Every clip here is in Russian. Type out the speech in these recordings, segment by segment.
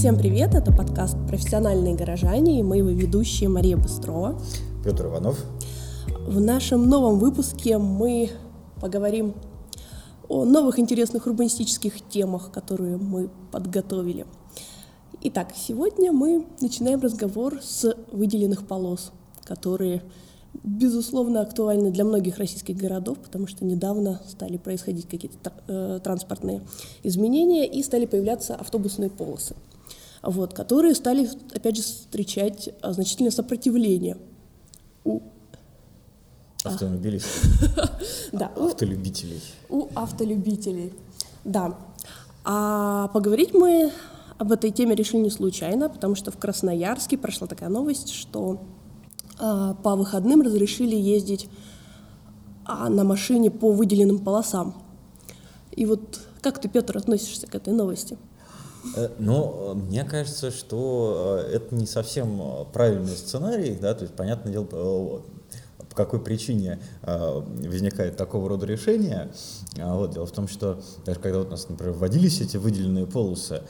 Всем привет, это подкаст «Профессиональные горожане» и мы его ведущие Мария Быстрова. Петр Иванов. В нашем новом выпуске мы поговорим о новых интересных урбанистических темах, которые мы подготовили. Итак, сегодня мы начинаем разговор с выделенных полос, которые безусловно, актуальны для многих российских городов, потому что недавно стали происходить какие-то э, транспортные изменения и стали появляться автобусные полосы, вот, которые стали, опять же, встречать а, значительное сопротивление у Автомобилистов. Да. Автолюбителей. У автолюбителей. Да. А поговорить мы об этой теме решили не случайно, потому что в Красноярске прошла такая новость, что а, по выходным разрешили ездить а, на машине по выделенным полосам. И вот как ты, Петр, относишься к этой новости? Э, ну, мне кажется, что э, это не совсем правильный сценарий, да, то есть, понятное дело, э, по какой причине возникает такого рода решение. А вот, дело в том, что даже когда у нас, например, вводились эти выделенные полосы,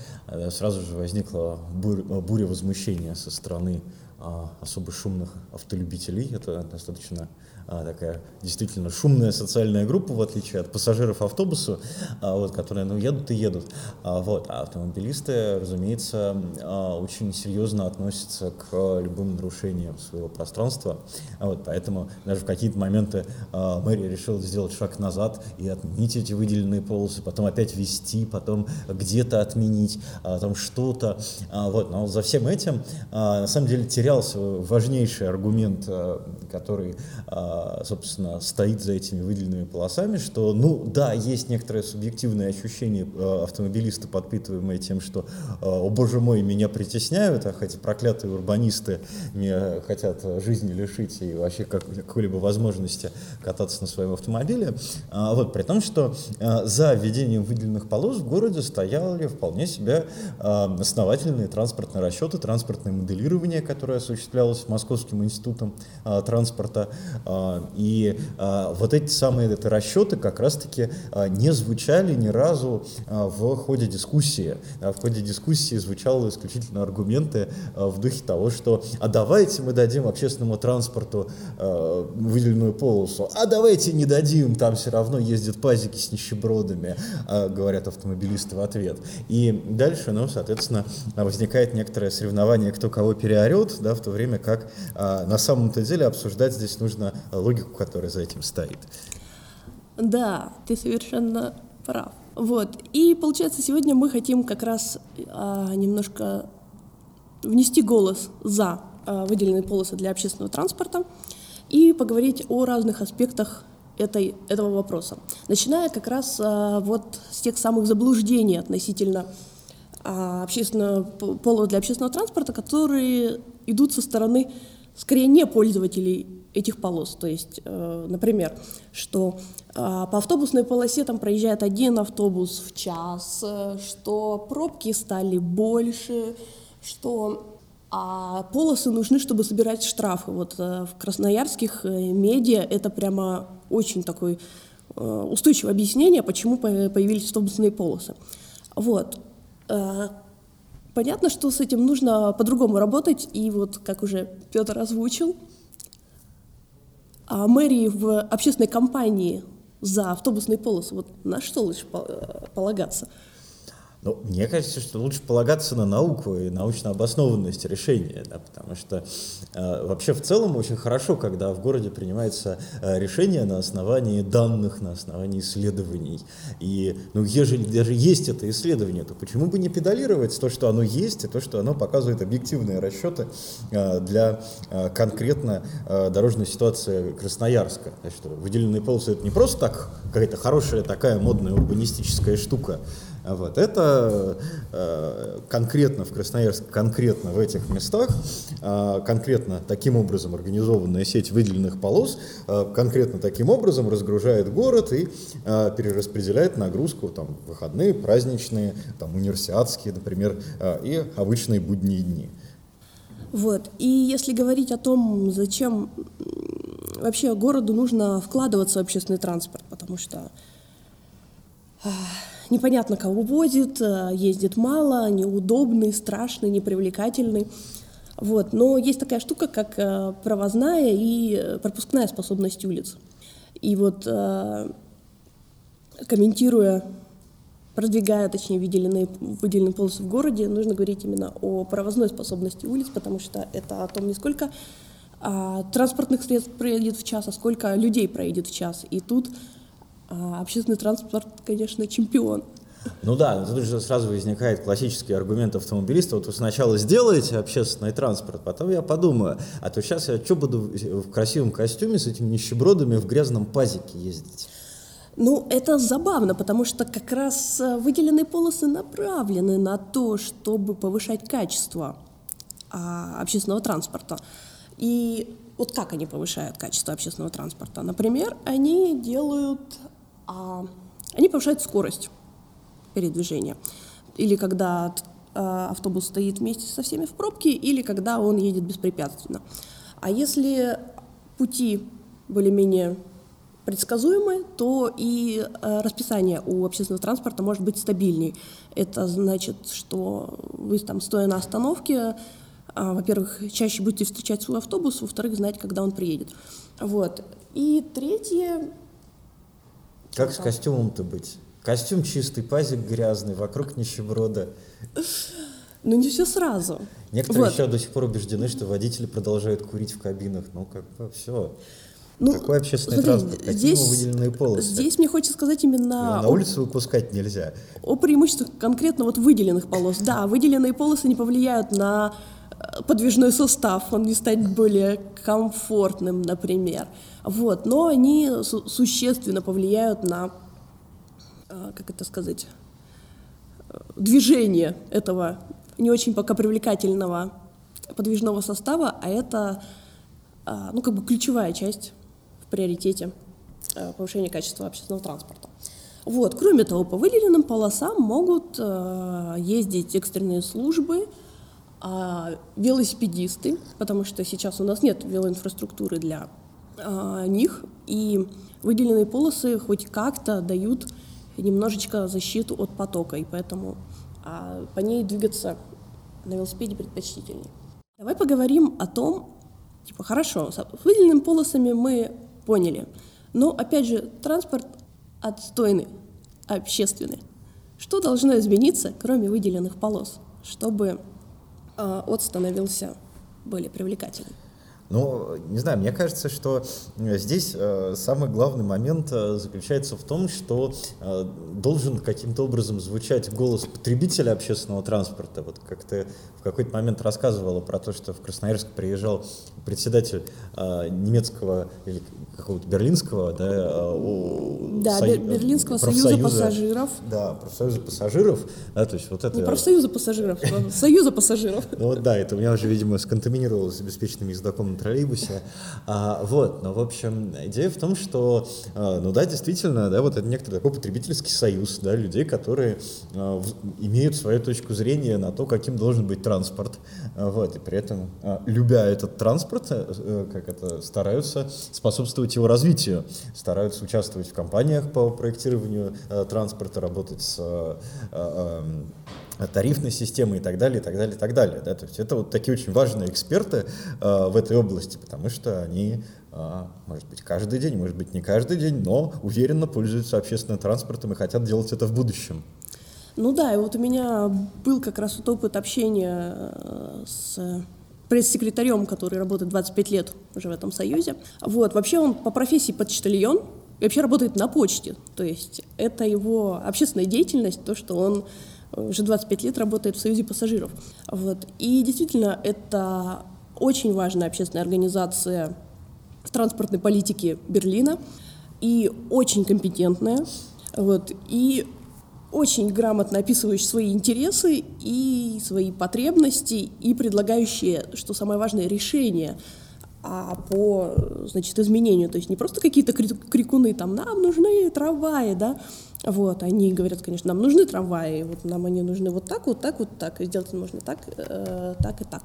сразу же возникла буря, буря возмущения со стороны а, особо шумных автолюбителей. Это достаточно а, такая действительно шумная социальная группа, в отличие от пассажиров автобуса, а, вот, которые ну, едут и едут. А, вот. а автомобилисты, разумеется, а, очень серьезно относятся к любым нарушениям своего пространства. А, вот, поэтому даже в какие-то моменты а, мэрия решила сделать шаг назад и отменить эти выделенные полосы, потом опять ввести, потом где-то отменить, а, там что-то. А, вот. Но за всем этим а, на самом деле терялся важнейший аргумент, а, который а, собственно, стоит за этими выделенными полосами, что, ну, да, есть некоторое субъективное ощущение э, автомобилиста, подпитываемое тем, что, э, о боже мой, меня притесняют, а хотя проклятые урбанисты меня хотят жизни лишить и вообще как, какой-либо возможности кататься на своем автомобиле. А, вот, при том, что за введением выделенных полос в городе стояли вполне себе основательные транспортные расчеты, транспортное моделирование, которое осуществлялось Московским институтом транспорта, и а, вот эти самые это расчеты как раз-таки а, не звучали ни разу а, в ходе дискуссии. В ходе дискуссии звучали исключительно аргументы в духе того, что а давайте мы дадим общественному транспорту выделенную полосу, а давайте не дадим, там все равно ездят пазики с нищебродами, говорят автомобилисты в ответ. И дальше, ну, соответственно, возникает некоторое соревнование, кто кого переорет, да, в то время как на самом-то деле обсуждать здесь нужно логику, которая за этим стоит. Да, ты совершенно прав. Вот. И получается, сегодня мы хотим как раз а, немножко внести голос за а, выделенные полосы для общественного транспорта и поговорить о разных аспектах этой, этого вопроса. Начиная как раз а, вот с тех самых заблуждений относительно а, общественного пола для общественного транспорта, которые идут со стороны скорее не пользователей этих полос. То есть, э, например, что э, по автобусной полосе там проезжает один автобус в час, э, что пробки стали больше, что а полосы нужны, чтобы собирать штрафы. Вот в красноярских медиа это прямо очень такое устойчивое объяснение, почему появились автобусные полосы. Вот. Понятно, что с этим нужно по-другому работать, и вот, как уже Петр озвучил, а мэрии в общественной компании за автобусные полосы, вот на что лучше э, полагаться? Ну, мне кажется, что лучше полагаться на науку и научно обоснованность решения, да, потому что э, вообще в целом очень хорошо, когда в городе принимается э, решение на основании данных, на основании исследований. И ну, ежели даже есть это исследование, то почему бы не педалировать то, что оно есть, и то, что оно показывает объективные расчеты э, для э, конкретно э, дорожной ситуации Красноярска. Значит, выделенные полосы это не просто так какая-то хорошая такая модная урбанистическая штука, вот. Это э, конкретно в Красноярске, конкретно в этих местах, э, конкретно таким образом организованная сеть выделенных полос, э, конкретно таким образом разгружает город и э, перераспределяет нагрузку там, выходные, праздничные, там, универсиадские, например, э, и обычные будние дни. Вот. И если говорить о том, зачем вообще городу нужно вкладываться в общественный транспорт, потому что непонятно кого возит, э, ездит мало, неудобный, страшный, непривлекательный. Вот. Но есть такая штука, как э, провозная и пропускная способность улиц. И вот комментируя, продвигая, точнее, выделенные, выделенные полосы в городе, нужно говорить именно о провозной способности улиц, потому что это о том, не сколько а, транспортных средств проедет в час, а сколько людей проедет в час. И тут а, общественный транспорт, конечно, чемпион. Ну да, тут же сразу возникает классический аргумент автомобилиста. Вот вы сначала сделаете общественный транспорт, потом я подумаю, а то сейчас я что буду в красивом костюме с этими нищебродами в грязном пазике ездить? Ну, это забавно, потому что как раз э, выделенные полосы направлены на то, чтобы повышать качество а, общественного транспорта. И вот как они повышают качество общественного транспорта? Например, они делают, они повышают скорость передвижения. Или когда а, автобус стоит вместе со всеми в пробке, или когда он едет беспрепятственно. А если пути более-менее предсказуемы, то и э, расписание у общественного транспорта может быть стабильней. Это значит, что вы там, стоя на остановке, а, во-первых, чаще будете встречать свой автобус, во-вторых, знать, когда он приедет. Вот. И третье... Как с костюмом-то быть? Костюм чистый, пазик грязный, вокруг нищеброда. Ну, не все сразу. Некоторые вот. еще до сих пор убеждены, что водители продолжают курить в кабинах. Ну, как бы все. Ну, Какой общественный смотри, транспорт? Какие здесь, выделенные полосы? Здесь мне хочется сказать именно... Его на улицу выпускать нельзя. О преимуществах конкретно вот выделенных полос. Да, выделенные полосы не повлияют на э, подвижной состав, он не станет более комфортным, например. Вот, но они су- существенно повлияют на, э, как это сказать, э, движение этого не очень пока привлекательного подвижного состава, а это ну, как бы ключевая часть приоритете э, повышения качества общественного транспорта. Вот. Кроме того, по выделенным полосам могут э, ездить экстренные службы, э, велосипедисты, потому что сейчас у нас нет велоинфраструктуры для э, них, и выделенные полосы хоть как-то дают немножечко защиту от потока, и поэтому э, по ней двигаться на велосипеде предпочтительнее. Давай поговорим о том, типа, хорошо, с выделенными полосами мы поняли. Но, опять же, транспорт отстойный, общественный. Что должно измениться, кроме выделенных полос, чтобы э, от становился более привлекательным? Ну, не знаю, мне кажется, что э, здесь э, самый главный момент э, заключается в том, что должен каким-то образом звучать голос потребителя общественного транспорта. Вот как ты в какой-то момент рассказывала про то, что в Красноярск приезжал председатель немецкого или какого-то берлинского, да, да сою... Берлинского союза пассажиров. Да, профсоюза пассажиров, да, то есть вот это... Не профсоюза пассажиров, а союза пассажиров. Ну вот да, это у меня уже, видимо, сконтаминировалось обеспеченным ездаком троллейбусе. А, вот, но, в общем, идея в том, что, а, ну да, действительно, да, вот это некоторый такой потребительский союз, да, людей, которые а, имеют свою точку зрения на то, каким должен быть транспорт, а, вот, и при этом, а, любя этот транспорт, а, как это, стараются способствовать его развитию, стараются участвовать в компаниях по проектированию а, транспорта, работать с а, а, тарифной системы и так далее, и так далее, и так далее. Да? То есть это вот такие очень важные эксперты э, в этой области, потому что они, э, может быть, каждый день, может быть, не каждый день, но уверенно пользуются общественным транспортом и хотят делать это в будущем. Ну да, и вот у меня был как раз вот опыт общения э, с пресс-секретарем, который работает 25 лет уже в этом союзе. Вот, вообще он по профессии почтальон, и вообще работает на почте. То есть это его общественная деятельность, то, что он уже 25 лет работает в Союзе пассажиров. Вот. И действительно, это очень важная общественная организация в транспортной политике Берлина и очень компетентная. Вот. И очень грамотно описывающие свои интересы и свои потребности и предлагающие, что самое важное, решение а по значит, изменению. То есть не просто какие-то крикуны, там, нам нужны трамваи, да, вот, они говорят, конечно, нам нужны трамваи, вот нам они нужны вот так, вот так, вот так, и сделать можно так, э, так и так.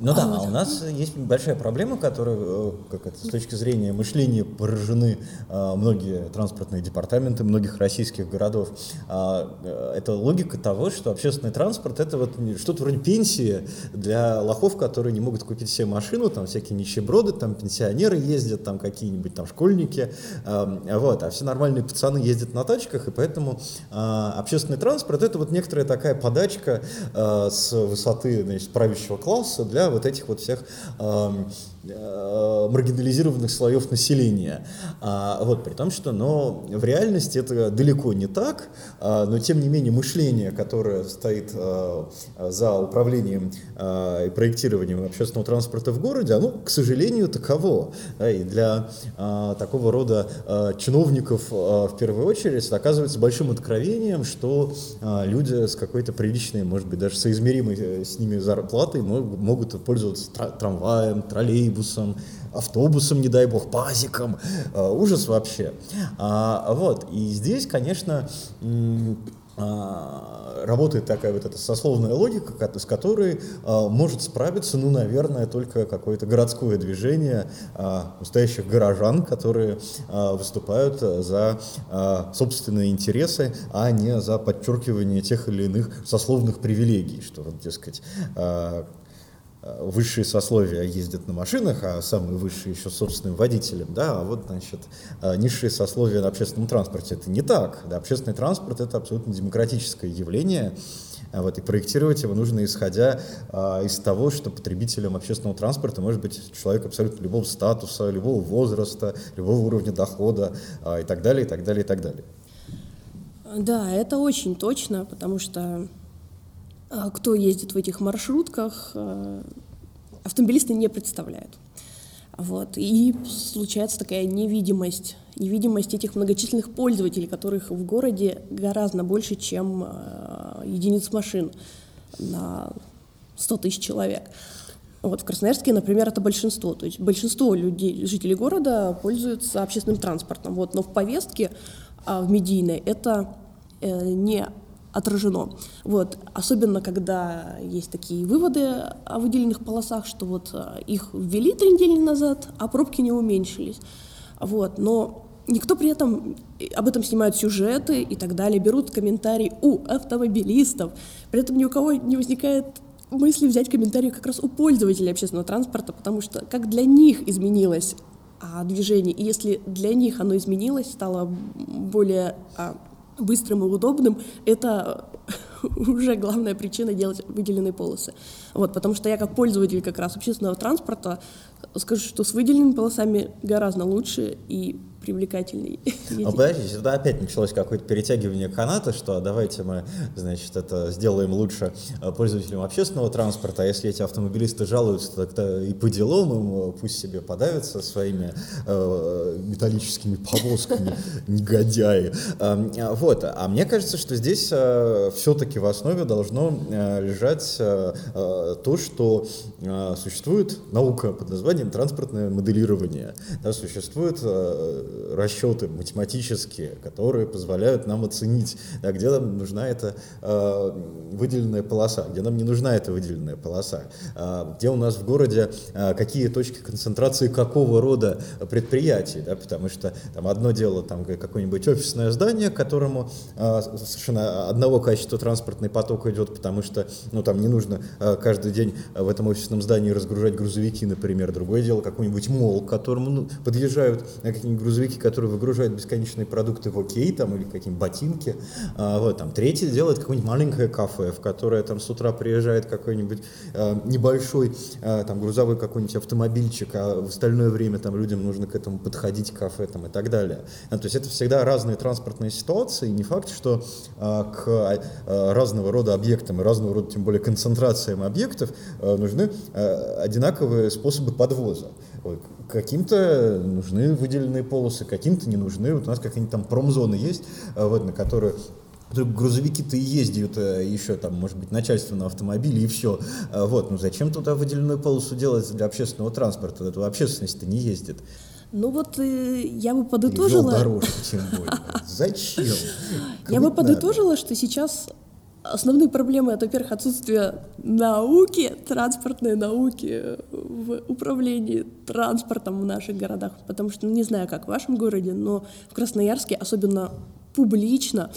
Ну да, а у нас есть большая проблема, которая, э, как это, с точки зрения мышления поражены э, многие транспортные департаменты многих российских городов. А, э, это логика того, что общественный транспорт это вот что-то вроде пенсии для лохов, которые не могут купить себе машину, там всякие нищеброды, там пенсионеры ездят, там какие-нибудь там школьники, э, вот, а все нормальные пацаны ездят на тачках, и поэтому общественный транспорт это вот некоторая такая подачка с высоты значит, правящего класса для вот этих вот всех маргинализированных слоев населения. А, вот, при том, что но в реальности это далеко не так, а, но тем не менее мышление, которое стоит а, за управлением а, и проектированием общественного транспорта в городе, оно, к сожалению, таково. Да, и для а, такого рода а, чиновников а, в первую очередь это оказывается большим откровением, что а, люди с какой-то приличной, может быть, даже соизмеримой э, с ними зарплатой могут пользоваться трамваем, троллейбусом, автобусом, не дай бог, пазиком. А, ужас вообще. А, вот. И здесь, конечно, а, работает такая вот эта сословная логика, с которой а, может справиться, ну, наверное, только какое-то городское движение а, настоящих горожан, которые выступают за собственные интересы, а не за подчеркивание тех или иных сословных привилегий, что, вот, дескать, Э, высшие сословия ездят на машинах, а самые высшие еще собственным водителем, да, а вот, значит, э, низшие сословия на общественном транспорте. Это не так. Да, общественный транспорт — это абсолютно демократическое явление, а вот, и проектировать его нужно исходя а, из того, что потребителем общественного транспорта может быть человек абсолютно любого статуса, любого возраста, любого уровня дохода а, и так далее, и так далее, и так далее. Да, это очень точно, потому что кто ездит в этих маршрутках, а, автомобилисты не представляют. Вот. И случается такая невидимость, невидимость этих многочисленных пользователей, которых в городе гораздо больше, чем э, единиц машин на 100 тысяч человек. Вот в Красноярске, например, это большинство. То есть большинство людей, жителей города пользуются общественным транспортом. Вот, но в повестке а, в медийной это э, не отражено. Вот. Особенно, когда есть такие выводы о выделенных полосах, что вот э, их ввели три недели назад, а пробки не уменьшились. Вот. Но никто при этом об этом снимают сюжеты и так далее, берут комментарии у автомобилистов. При этом ни у кого не возникает мысли взять комментарии как раз у пользователей общественного транспорта, потому что как для них изменилось а, движение, и если для них оно изменилось, стало более а, быстрым и удобным, это уже главная причина делать выделенные полосы. Вот, потому что я как пользователь как раз общественного транспорта скажу, что с выделенными полосами гораздо лучше и привлекательней. А подождите, это опять началось какое-то перетягивание каната, что давайте мы, значит, это сделаем лучше э, пользователям общественного транспорта, а если эти автомобилисты жалуются, тогда и по делам им э, пусть себе подавятся своими э, металлическими повозками, негодяи. Эм, а, вот, а мне кажется, что здесь э, все-таки в основе должно э, лежать э, э, то, что э, существует наука под названием транспортное моделирование, да, существует э, расчеты математические, которые позволяют нам оценить, да, где нам нужна эта э, выделенная полоса, где нам не нужна эта выделенная полоса, э, где у нас в городе э, какие точки концентрации какого рода предприятий, да, потому что там одно дело там какое-нибудь офисное здание, которому э, совершенно одного качества транспортный поток идет, потому что ну, там не нужно э, каждый день в этом офисном здании разгружать грузовики, например. Другое дело какой-нибудь мол, к которому ну, подъезжают какие-нибудь грузовики грузовики, которые выгружают бесконечные продукты в окей, там, или какие-нибудь ботинки. А, вот, там. Третий делает какое-нибудь маленькое кафе, в которое там с утра приезжает какой-нибудь а, небольшой а, там, грузовой какой-нибудь автомобильчик, а в остальное время там людям нужно к этому подходить, к кафе там, и так далее. А, то есть это всегда разные транспортные ситуации, и не факт, что а, к а, разного рода объектам и разного рода, тем более, концентрациям объектов а, нужны а, одинаковые способы подвоза. Каким-то нужны выделенные полосы, каким-то не нужны. Вот у нас какие-нибудь там промзоны есть, а, вот, на которые грузовики-то и ездят э, еще там, может быть, начальство на автомобиле и все. А, вот, ну зачем туда выделенную полосу делать для общественного транспорта? Это общественность-то не ездит. Ну вот э, я бы подытожила... дорожку, тем более. Зачем? Я бы подытожила, что сейчас основные проблемы это, во-первых, отсутствие науки, транспортной науки в управлении транспортом в наших городах. Потому что, ну, не знаю, как в вашем городе, но в Красноярске, особенно публично,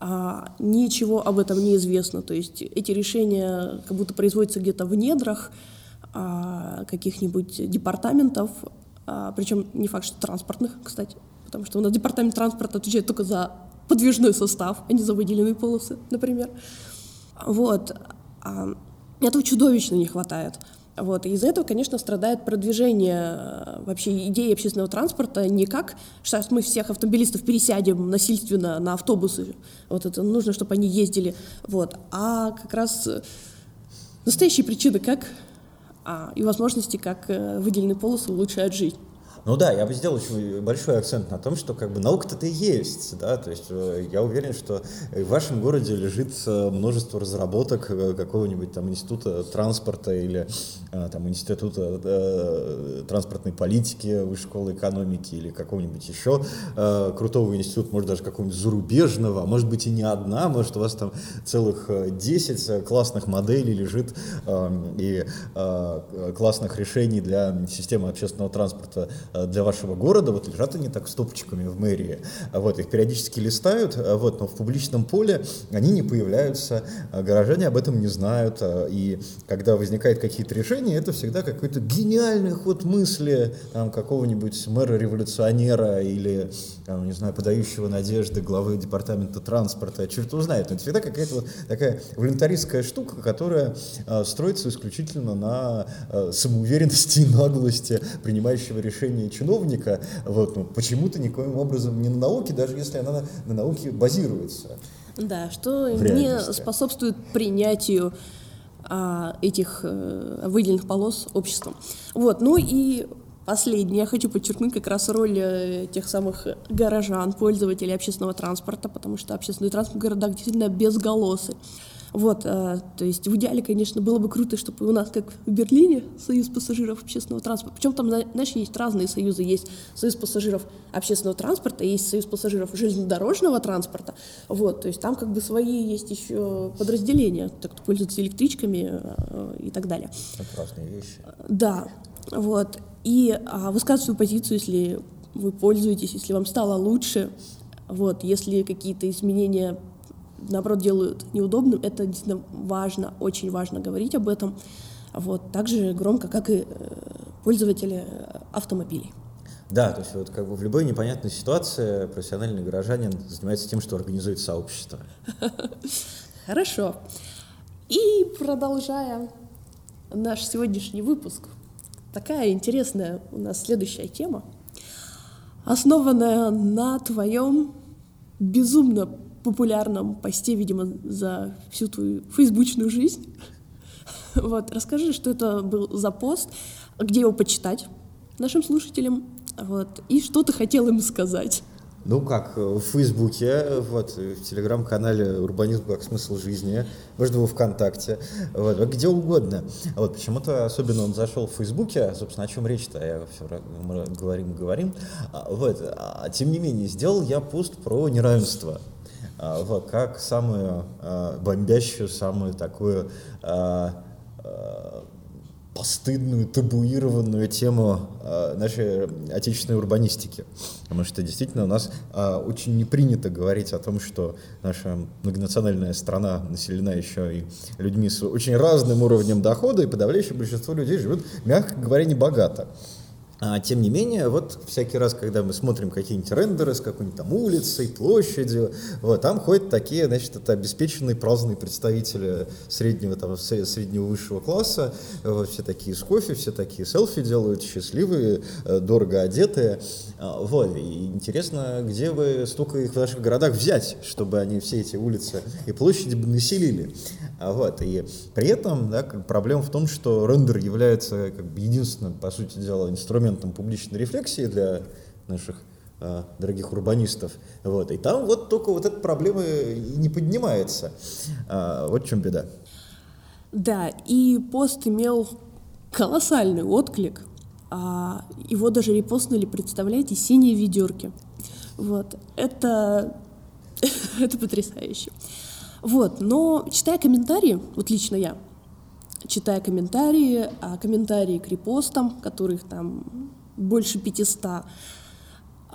а, ничего об этом не известно. То есть эти решения как будто производятся где-то в недрах а, каких-нибудь департаментов, а, причем не факт, что транспортных, кстати, потому что у нас департамент транспорта отвечает только за подвижной состав, а не за выделенные полосы, например. Вот. А, этого чудовищно не хватает. Вот. И из-за этого, конечно, страдает продвижение э, вообще идеи общественного транспорта не как, что мы всех автомобилистов пересядем насильственно на автобусы, вот это нужно, чтобы они ездили, вот, а как раз э, настоящие причины, как а, и возможности, как э, выделенные полосы улучшают жизнь. Ну да, я бы сделал очень большой акцент на том, что как бы наука-то и есть, да, то есть э, я уверен, что в вашем городе лежит э, множество разработок э, какого-нибудь там института транспорта или там института транспортной политики, высшей школы экономики или какого-нибудь еще крутого института, может даже какого-нибудь зарубежного, а может быть и не одна, может у вас там целых 10 классных моделей лежит и классных решений для системы общественного транспорта для вашего города, вот лежат они так стопчиками в мэрии, вот, их периодически листают, э, вот, но в публичном поле они не появляются, э, горожане об этом не знают, и когда возникают какие-то решения, это всегда какой-то гениальный ход мысли там, какого-нибудь мэра-революционера или, там, не знаю, подающего надежды главы департамента транспорта, черт узнает, но это всегда какая-то вот такая волонтаристская штука, которая строится исключительно на самоуверенности и наглости принимающего решения чиновника, вот, ну, почему-то никоим образом не на науке, даже если она на, на науке базируется. Да, что не способствует принятию а, этих а, выделенных полос обществом. Вот, ну и Последнее, я хочу подчеркнуть как раз роль э, тех самых горожан, пользователей общественного транспорта, потому что общественный транспорт в городах действительно безголосый. Вот, э, то есть в идеале, конечно, было бы круто, чтобы у нас, как в Берлине, союз пассажиров общественного транспорта, причем там, знаешь, есть разные союзы, есть союз пассажиров общественного транспорта, есть союз пассажиров железнодорожного транспорта, вот, то есть там как бы свои есть еще подразделения, так кто пользуется электричками э, и так далее. Это разные вещи. Да, вот, и а, высказывать свою позицию, если вы пользуетесь, если вам стало лучше, вот, если какие-то изменения наоборот, делают неудобным. Это действительно важно, очень важно говорить об этом. Вот, так же громко, как и э, пользователи автомобилей. Да, то есть вот как бы в любой непонятной ситуации профессиональный горожанин занимается тем, что организует сообщество. Хорошо. И продолжая наш сегодняшний выпуск, такая интересная у нас следующая тема, основанная на твоем безумно популярном посте, видимо, за всю твою фейсбучную жизнь. Вот, расскажи, что это был за пост, где его почитать нашим слушателям, вот, и что ты хотел им сказать. Ну как, в Фейсбуке, вот, в телеграм-канале «Урбанизм как смысл жизни», можно во ВКонтакте, вот, где угодно. Вот, почему-то особенно он зашел в Фейсбуке, собственно, о чем речь-то, я все мы говорим говорим. А, вот, а, тем не менее, сделал я пост про неравенство. А, как самую а, бомбящую, самую такую а, постыдную, табуированную тему нашей отечественной урбанистики. Потому что действительно у нас очень не принято говорить о том, что наша многонациональная страна населена еще и людьми с очень разным уровнем дохода, и подавляющее большинство людей живет, мягко говоря, не богато. А, тем не менее, вот всякий раз, когда мы смотрим какие-нибудь рендеры с какой-нибудь там улицей, площадью, вот, там ходят такие, значит, это обеспеченные праздные представители среднего, там, среднего высшего класса, вот, все такие с кофе, все такие селфи делают, счастливые, э, дорого одетые, а, вот, и интересно, где вы столько их в наших городах взять, чтобы они все эти улицы и площади бы населили, вот, и при этом, да, проблема в том, что рендер является как бы единственным, по сути дела, инструментом публичной рефлексии для наших а, дорогих урбанистов. Вот. И там вот только вот эта проблема не поднимается. А, вот в чем беда. Да, и пост имел колоссальный отклик. А, его даже репостнули, представляете, синие ведерки. Вот. Это, это потрясающе. Вот, но читая комментарии, вот лично я, читая комментарии, а комментарии к репостам, которых там больше 500,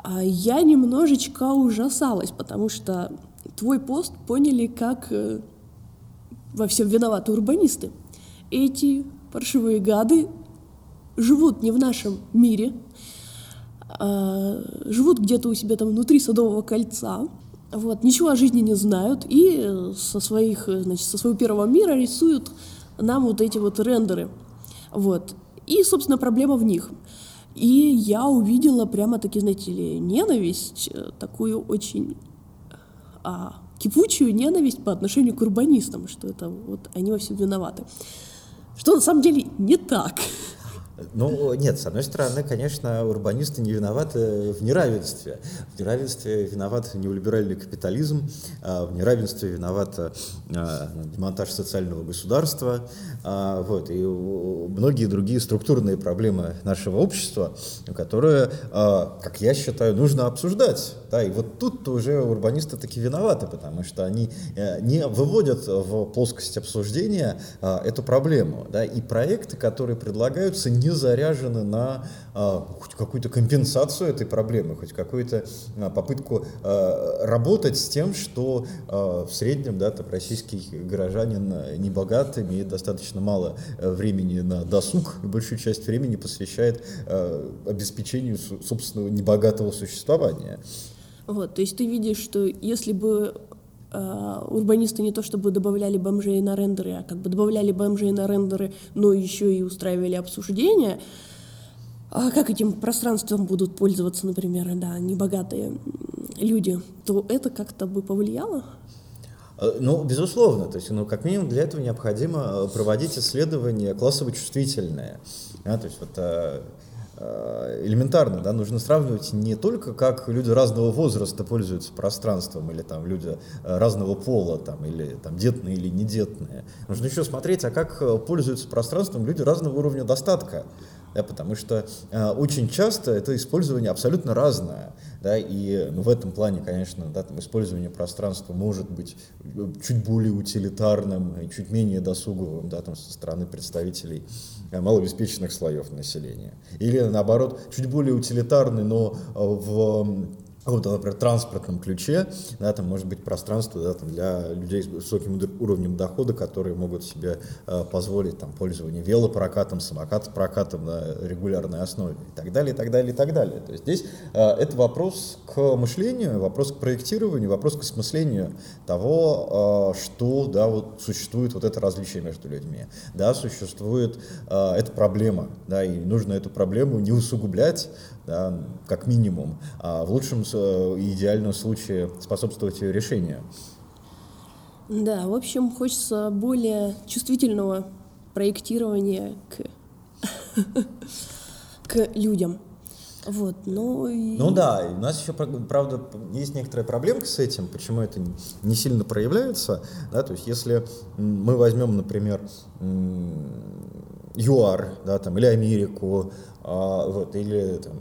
а я немножечко ужасалась, потому что твой пост поняли как э, во всем виноваты урбанисты. Эти паршивые гады живут не в нашем мире, а живут где-то у себя там внутри Садового кольца, вот, ничего о жизни не знают и со, своих, значит, со своего первого мира рисуют нам вот эти вот рендеры. Вот. И, собственно, проблема в них. И я увидела прямо-таки, знаете ли, ненависть, э, такую очень а, кипучую ненависть по отношению к урбанистам, что это вот они во всем виноваты. Что на самом деле не так. Ну, нет, с одной стороны, конечно, урбанисты не виноваты в неравенстве. В неравенстве виноват неолиберальный капитализм, а в неравенстве виноват а, демонтаж социального государства, а, вот, и многие другие структурные проблемы нашего общества, которые, как я считаю, нужно обсуждать. Да, и вот тут уже урбанисты таки виноваты, потому что они э, не выводят в плоскость обсуждения эту проблему. Да, и проекты, которые предлагаются, не заряжены на а, хоть какую-то компенсацию этой проблемы, хоть какую-то попытку работать с тем, что в среднем да, там, российский горожанин не богат, имеет достаточно мало э, времени на досуг и большую часть времени посвящает обеспечению собственного небогатого существования. Вот, то есть ты видишь, что если бы Uh, урбанисты не то чтобы добавляли бомжей на рендеры, а как бы добавляли бомжей на рендеры, но еще и устраивали обсуждения, а как этим пространством будут пользоваться, например, да, небогатые люди, то это как-то бы повлияло? Э, ну, безусловно, то есть, ну, как минимум для этого необходимо э, проводить исследования классово чувствительные. Да, то есть вот э, Э, элементарно, да, нужно сравнивать не только как люди разного возраста пользуются пространством, или там люди э, разного пола, там, или там детные или недетные. Нужно еще смотреть, а как э, пользуются пространством люди разного уровня достатка. Да, потому что э, очень часто это использование абсолютно разное. Да, и ну, в этом плане, конечно, да, там, использование пространства может быть чуть более утилитарным, чуть менее досуговым да, там, со стороны представителей Э, малообеспеченных слоев населения. Или наоборот, чуть более утилитарный, но э, в каком-то, например, транспортном ключе, да, там может быть пространство да, там для людей с высоким уровнем дохода, которые могут себе э, позволить там, пользование велопрокатом, самокат-прокатом на регулярной основе и так далее, и так далее, и так далее. То есть здесь э, это вопрос к мышлению, вопрос к проектированию, вопрос к осмыслению того, э, что да, вот существует вот это различие между людьми. Да, существует э, эта проблема, да, и нужно эту проблему не усугублять, да, как минимум, а в лучшем и идеальном случае способствовать ее решению. Да, в общем, хочется более чувствительного проектирования к, к людям. Вот, но... И... Ну да, у нас еще, правда, есть некоторая проблемка с этим, почему это не сильно проявляется. Да, то есть если мы возьмем, например, ЮАР, да, там, или Америку, а, вот, или там,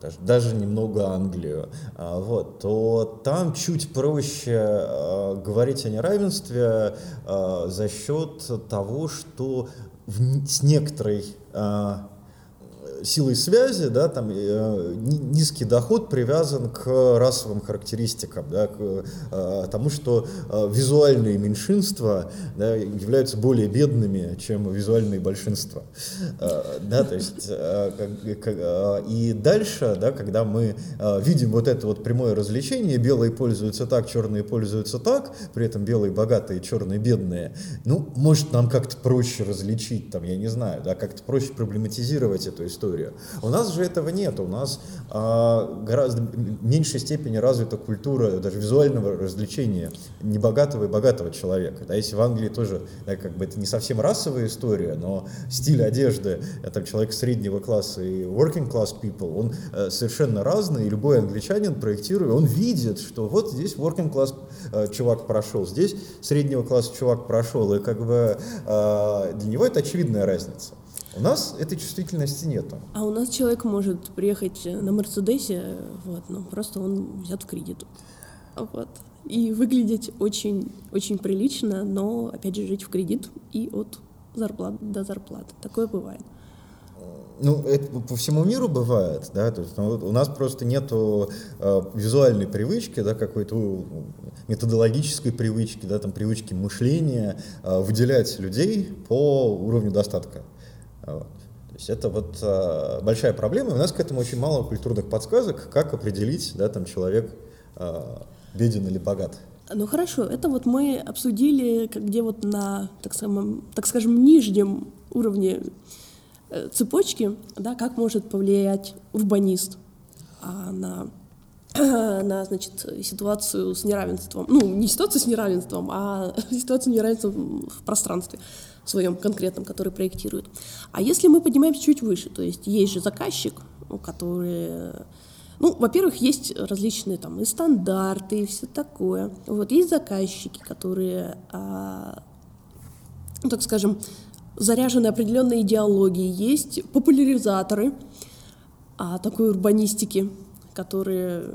даже, даже немного Англию, а, вот, то там чуть проще а, говорить о неравенстве а, за счет того, что в, с некоторой силой связи, да, там э, низкий доход привязан к расовым характеристикам, да, к э, тому, что э, визуальные меньшинства да, являются более бедными, чем визуальные большинства. Да, то есть, и дальше, да, когда мы видим вот это вот прямое развлечение, белые пользуются так, черные пользуются так, при этом белые богатые, черные бедные, ну, может, нам как-то проще различить, там, я не знаю, да, как-то проще проблематизировать эту историю историю. У нас же этого нет. У нас а, гораздо меньшей степени развита культура даже визуального развлечения небогатого и богатого человека. Да, если в Англии тоже, да, как бы это не совсем расовая история, но стиль одежды, это человек среднего класса и working class people, он э, совершенно разный, и любой англичанин, проектируя, он видит, что вот здесь working class э, чувак прошел, здесь среднего класса чувак прошел, и как бы э, для него это очевидная разница. У нас этой чувствительности нету. А у нас человек может приехать на Мерседесе, вот, но просто он взят в кредит. Вот. и выглядеть очень, очень прилично, но, опять же, жить в кредит и от зарплаты до зарплаты. Такое бывает. Ну, это по всему миру бывает, да, то есть ну, у нас просто нету э, визуальной привычки, да, какой-то методологической привычки, да, там привычки мышления э, выделять людей по уровню достатка. Вот. То есть это вот э, большая проблема, у нас к этому очень мало культурных подсказок, как определить, да, там человек э, беден или богат. Ну хорошо, это вот мы обсудили, где вот на, так, самом, так скажем, нижнем уровне Э, цепочки, да, как может повлиять урбанист а, на, на значит, ситуацию с неравенством. Ну, не ситуацию с неравенством, а ситуацию с неравенством в пространстве своем конкретном, который проектирует. А если мы поднимаемся чуть выше, то есть есть же заказчик, который ну, во-первых, есть различные там и стандарты, и все такое. Вот есть заказчики, которые, а, ну, так скажем, заряжены определенной идеологией, есть популяризаторы а, такой урбанистики, которые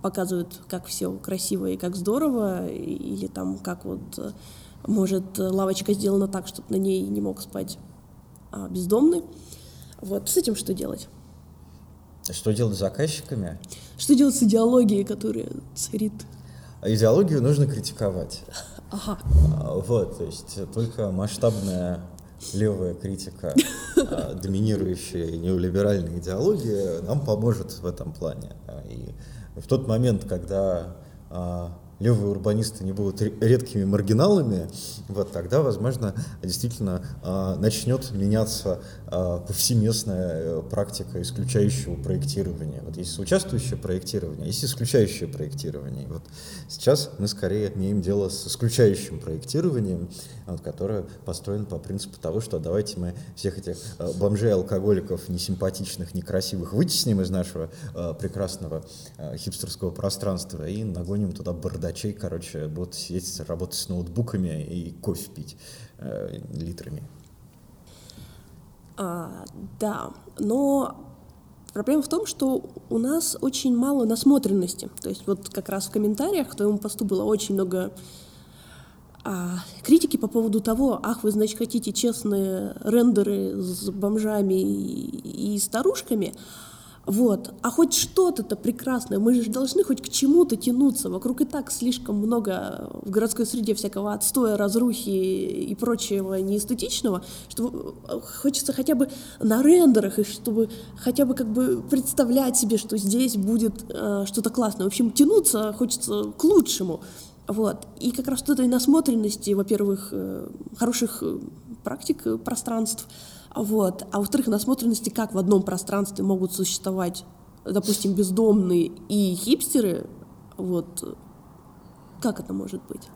показывают, как все красиво и как здорово, или там как вот может лавочка сделана так, чтобы на ней не мог спать а, бездомный. Вот с этим что делать? Что делать с заказчиками? Что делать с идеологией, которая царит? Идеологию нужно критиковать. Ага. А, вот, то есть только масштабная левая критика а, доминирующей неолиберальной идеологии нам поможет в этом плане. И в тот момент, когда а, левые урбанисты не будут редкими маргиналами, вот тогда, возможно, действительно э, начнет меняться повсеместная э, практика исключающего проектирования. Вот есть участвующее проектирование, есть исключающее проектирование. Вот сейчас мы скорее имеем дело с исключающим проектированием, вот, которое построено по принципу того, что давайте мы всех этих э, бомжей, алкоголиков, несимпатичных, некрасивых вытесним из нашего э, прекрасного э, хипстерского пространства и нагоним туда бардачи врачей, короче, будут сидеть, работать с ноутбуками и кофе пить литрами. А, да, но проблема в том, что у нас очень мало насмотренности. То есть вот как раз в комментариях к твоему посту было очень много а, критики по поводу того, ах, вы, значит, хотите честные рендеры с бомжами и, и старушками, вот. А хоть что-то-то прекрасное, мы же должны хоть к чему-то тянуться. Вокруг и так слишком много в городской среде всякого отстоя, разрухи и прочего неэстетичного, что э, хочется хотя бы на рендерах, и чтобы хотя бы как бы представлять себе, что здесь будет э, что-то классное. В общем, тянуться хочется к лучшему. Вот. И как раз вот этой насмотренности, во-первых, э, хороших э, практик пространств, вот. А во-вторых, насмотренности, как в одном пространстве могут существовать, допустим, бездомные и хипстеры, вот, как это может быть?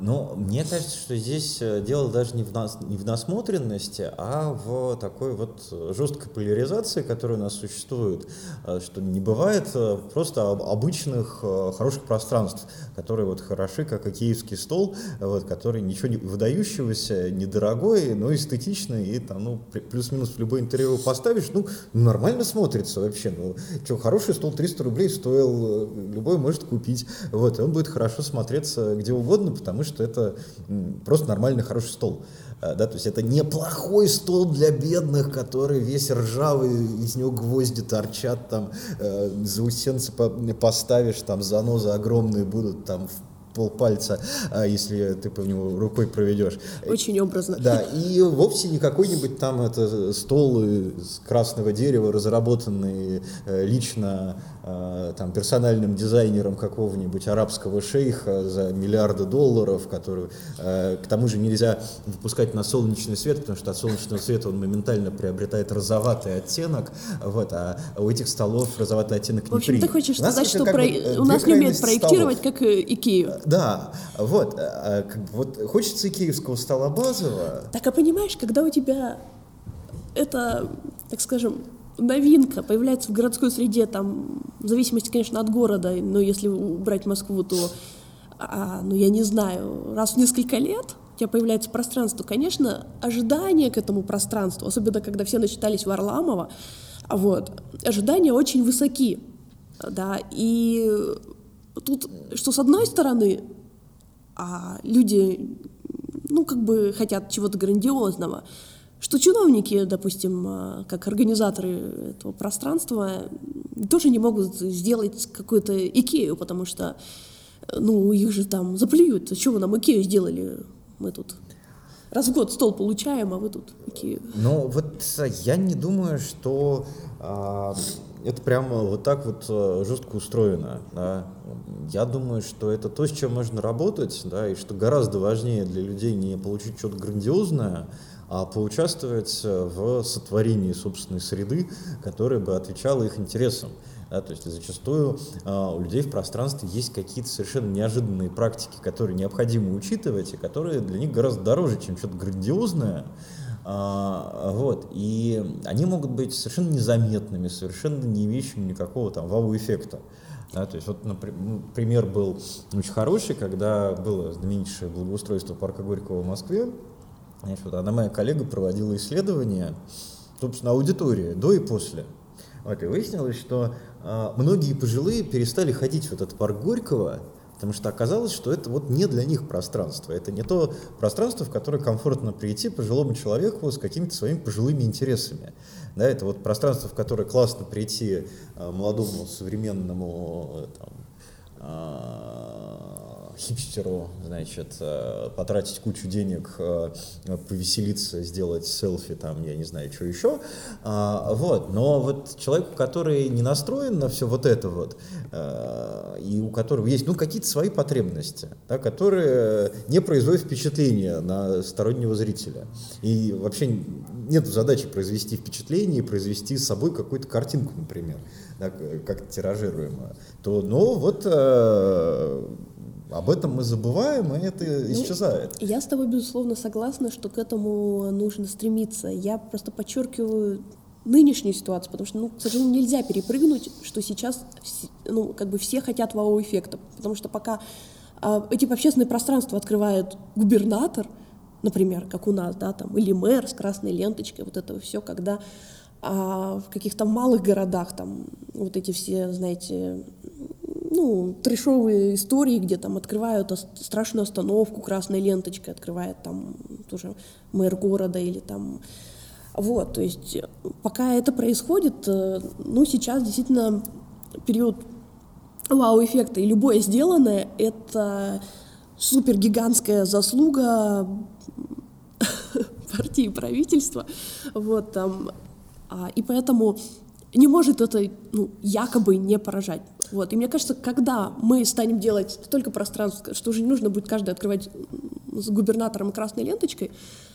Ну, мне кажется, что здесь э, дело даже не в, нас, не в насмотренности, а в такой вот жесткой поляризации, которая у нас существует, э, что не бывает э, просто обычных хороших пространств, которые вот хороши, как и киевский стол, вот, который ничего не выдающегося, недорогой, но эстетичный, и там, ну, плюс-минус в любой интерьер поставишь, ну, нормально смотрится вообще, ну, что, хороший стол 300 рублей стоил, любой может купить, вот, и он будет хорошо смотреться где угодно, потому что это просто нормальный хороший стол. Э, да, то есть это неплохой стол для бедных, который весь ржавый, из него гвозди торчат, там э, заусенцы поставишь, там занозы огромные будут, там полпальца, а, если ты по нему рукой проведешь. Очень образно. Да, и вовсе не какой-нибудь там это стол из красного дерева, разработанный э, лично э, там, персональным дизайнером какого-нибудь арабского шейха за миллиарды долларов, который, э, к тому же нельзя выпускать на солнечный свет, потому что от солнечного света он моментально приобретает розоватый оттенок, вот, а у этих столов розоватый оттенок не В общем, ты хочешь сказать, что про... у нас не умеют проектировать, столов. как Икею? Да, вот, вот хочется киевского стола базового. Так, а понимаешь, когда у тебя это, так скажем, новинка появляется в городской среде, там, в зависимости, конечно, от города, но если брать Москву, то, а, ну, я не знаю, раз в несколько лет у тебя появляется пространство, конечно, ожидания к этому пространству, особенно когда все начитались Варламова, вот, ожидания очень высоки, да, и тут, что с одной стороны, а люди, ну, как бы хотят чего-то грандиозного, что чиновники, допустим, а, как организаторы этого пространства, тоже не могут сделать какую-то Икею, потому что, ну, их же там заплюют. Вы нам Икею сделали? Мы тут раз в год стол получаем, а вы тут Икею. Ну, вот я не думаю, что а, это прямо вот так вот э, жестко устроено. Да. Я думаю, что это то, с чем можно работать, да, и что гораздо важнее для людей не получить что-то грандиозное, а поучаствовать в сотворении собственной среды, которая бы отвечала их интересам. Да, то есть зачастую э, у людей в пространстве есть какие-то совершенно неожиданные практики, которые необходимо учитывать и которые для них гораздо дороже, чем что-то грандиозное. А, вот, и они могут быть совершенно незаметными, совершенно не имеющими никакого там вау-эффекта. Да, то есть вот, например, был очень хороший, когда было знаменитейшее благоустройство парка Горького в Москве. Значит, вот одна моя коллега проводила исследование, собственно, аудитории до и после. Вот, и выяснилось, что э, многие пожилые перестали ходить в этот парк Горького, Потому что оказалось, что это вот не для них пространство. Это не то пространство, в которое комфортно прийти пожилому человеку с какими-то своими пожилыми интересами. Да, это вот пространство, в которое классно прийти э, молодому современному там, э, хипстеру, значит, э, потратить кучу денег, э, повеселиться, сделать селфи, там, я не знаю, что еще. А, вот. Но вот человеку, который не настроен на все вот это вот, э, и у которого есть, ну, какие-то свои потребности, да, которые не производят впечатления на стороннего зрителя. И вообще нет задачи произвести впечатление произвести с собой какую-то картинку, например, да, как тиражируемую, то, ну, вот об этом мы забываем, и это ну, исчезает. Я с тобой, безусловно, согласна, что к этому нужно стремиться. Я просто подчеркиваю нынешнюю ситуацию, потому что, ну, к сожалению, нельзя перепрыгнуть, что сейчас, ну, как бы все хотят вау-эффекта, потому что пока а, эти общественные пространства открывает губернатор, например, как у нас, да, там, или мэр с красной ленточкой, вот это все, когда а в каких-то малых городах там вот эти все, знаете, ну, трешовые истории, где там открывают страшную остановку красной ленточкой, открывает там тоже мэр города или там... Вот, то есть пока это происходит, э, ну, сейчас действительно период вау-эффекта, и любое сделанное — это супергигантская заслуга партии правительства, вот, там, а, и поэтому не может это ну, якобы не поражать. Вот. И мне кажется, когда мы станем делать столько пространств, что уже не нужно будет каждый открывать с губернатором и красной ленточкой,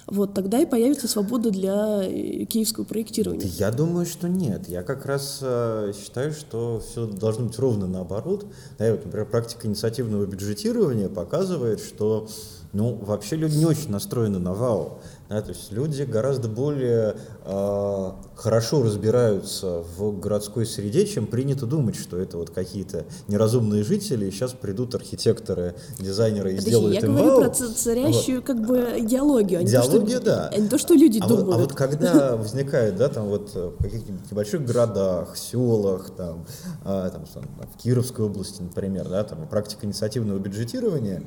вот тогда и появится свобода для э, киевского проектирования. Я думаю, что нет. Я как раз э, считаю, что все должно быть ровно наоборот. Да, вот, например, практика инициативного бюджетирования показывает, что ну, вообще люди не очень настроены на ВАУ. Да, то есть люди гораздо более э, хорошо разбираются в городской среде, чем принято думать, что это вот какие-то неразумные жители, и сейчас придут архитекторы, дизайнеры и Подожди, сделают я им говорю ВАУ. про царящую вот. как бы идеологию, а не то, что, да. А не то, что люди а думают. Вот, а вот когда возникает, да, там вот в каких-нибудь небольших городах, селах, там, э, там, в Кировской области, например, да, там практика инициативного бюджетирования,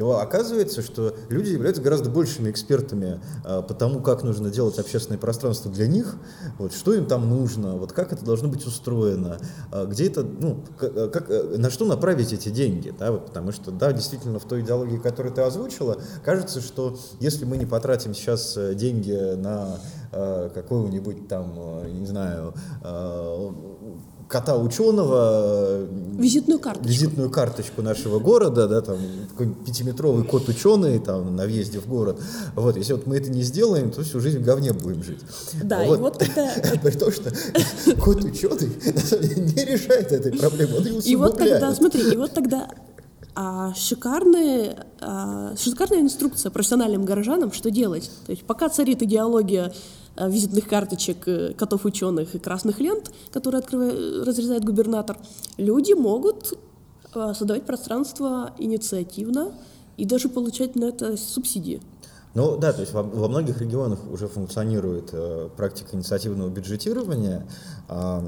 оказывается, что люди являются гораздо большими экспертами а, по тому, как нужно делать общественное пространство для них, вот, что им там нужно, вот, как это должно быть устроено, а, где это, ну, как, как, э, на что направить эти деньги, да, вот, потому что, да, действительно, в той идеологии, которую ты озвучила, кажется, что если мы не потратим сейчас э, деньги на э, какого-нибудь там, э, не знаю, э, кота ученого, визитную карточку, визитную карточку нашего города, да, там какой-нибудь пятиметровый кот ученый там на въезде в город. Вот, если вот мы это не сделаем, то всю жизнь в говне будем жить. Да, вот. и вот тогда... При том, что кот ученый не решает этой проблемы, он ее И вот тогда, смотри, и вот тогда а шикарные, а, шикарная инструкция профессиональным горожанам, что делать. То есть пока царит идеология Э, визитных карточек э, котов ученых и красных лент, которые открывает, разрезает губернатор, люди могут э, создавать пространство инициативно и даже получать на это субсидии. Ну да, то есть во, во многих регионах уже функционирует э, практика инициативного бюджетирования. Э,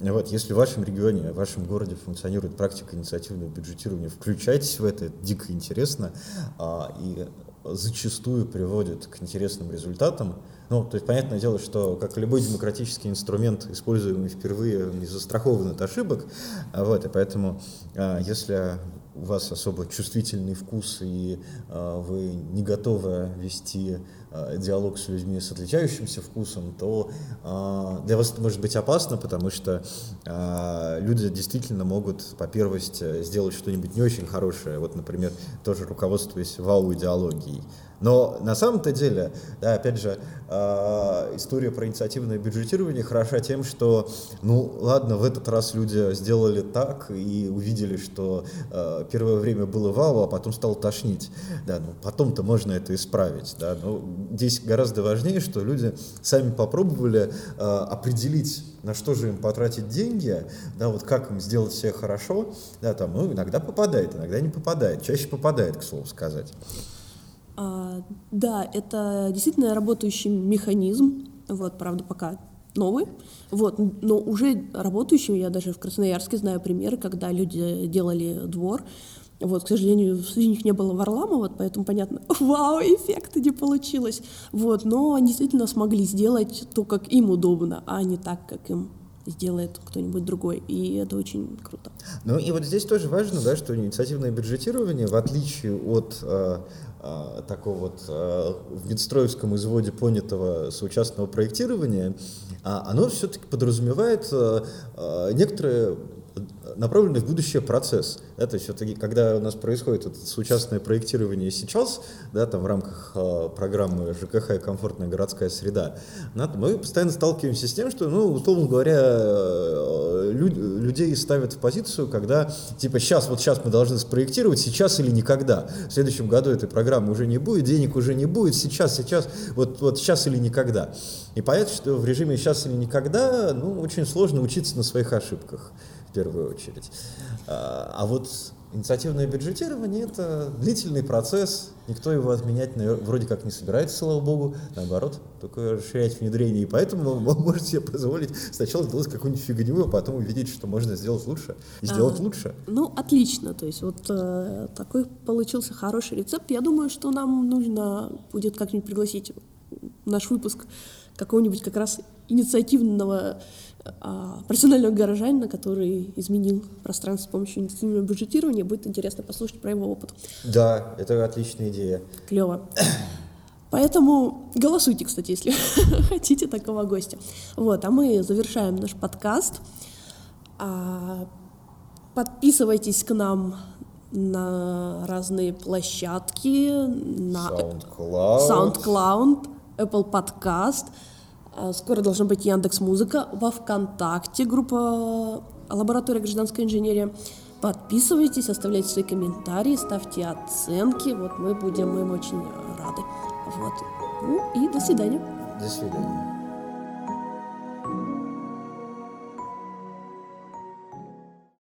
вот, если в вашем регионе, в вашем городе функционирует практика инициативного бюджетирования, включайтесь в это, дико интересно, а, и зачастую приводит к интересным результатам. Ну, то есть, понятное дело, что, как любой демократический инструмент, используемый впервые, не застрахован от ошибок, а вот, и поэтому, а, если у вас особо чувствительный вкус, и э, вы не готовы вести э, диалог с людьми с отличающимся вкусом, то э, для вас это может быть опасно, потому что э, люди действительно могут по первости сделать что-нибудь не очень хорошее, вот, например, тоже руководствуясь вау-идеологией. Но на самом-то деле, да, опять же, э, история про инициативное бюджетирование хороша тем, что, ну, ладно, в этот раз люди сделали так и увидели, что э, первое время было вау, а потом стало тошнить. Да, ну, потом-то можно это исправить. Да, но здесь гораздо важнее, что люди сами попробовали э, определить на что же им потратить деньги, да, вот как им сделать все хорошо, да, там, ну, иногда попадает, иногда не попадает, чаще попадает, к слову сказать. А, да, это действительно работающий механизм, вот, правда, пока новый, вот, но уже работающий, я даже в Красноярске знаю примеры, когда люди делали двор, вот, к сожалению, среди них не было Варламова, вот, поэтому понятно, вау, эффекта не получилось. Вот, но они действительно смогли сделать то, как им удобно, а не так, как им сделает кто-нибудь другой, и это очень круто. Ну и вот здесь тоже важно, да, что инициативное бюджетирование, в отличие от э, такого вот э, в Минстроевском изводе понятого соучастного проектирования, э, оно все-таки подразумевает некоторые направленный в будущее процесс. Да, то есть вот, когда у нас происходит это соучастное проектирование сейчас, да, там в рамках э, программы ЖКХ и комфортная городская среда, да, мы постоянно сталкиваемся с тем, что, ну, условно говоря, э, люд, людей ставят в позицию, когда, типа, сейчас, вот сейчас мы должны спроектировать, сейчас или никогда. В следующем году этой программы уже не будет, денег уже не будет, сейчас, сейчас, вот, вот сейчас или никогда. И понятно, что в режиме сейчас или никогда, ну, очень сложно учиться на своих ошибках первую очередь. А, а вот инициативное бюджетирование – это длительный процесс, никто его отменять вроде как не собирается, слава богу, наоборот, только расширять внедрение, и поэтому вы можете себе позволить сначала сделать какую-нибудь фигню, а потом увидеть, что можно сделать лучше, и сделать а, лучше. Ну, отлично, то есть вот э, такой получился хороший рецепт. Я думаю, что нам нужно будет как-нибудь пригласить наш выпуск какого-нибудь как раз инициативного профессионального горожанина, который изменил пространство с помощью индустриального бюджетирования. Будет интересно послушать про его опыт. Да, это отличная идея. Клево. Поэтому голосуйте, кстати, если хотите такого гостя. Вот, а мы завершаем наш подкаст. А, подписывайтесь к нам на разные площадки, на SoundCloud, SoundCloud Apple Podcast – а, скоро должна быть Яндекс Музыка, во ВКонтакте группа Лаборатория гражданской инженерии. Подписывайтесь, оставляйте свои комментарии, ставьте оценки. Вот мы будем им очень рады. Вот. Ну и до свидания. До свидания.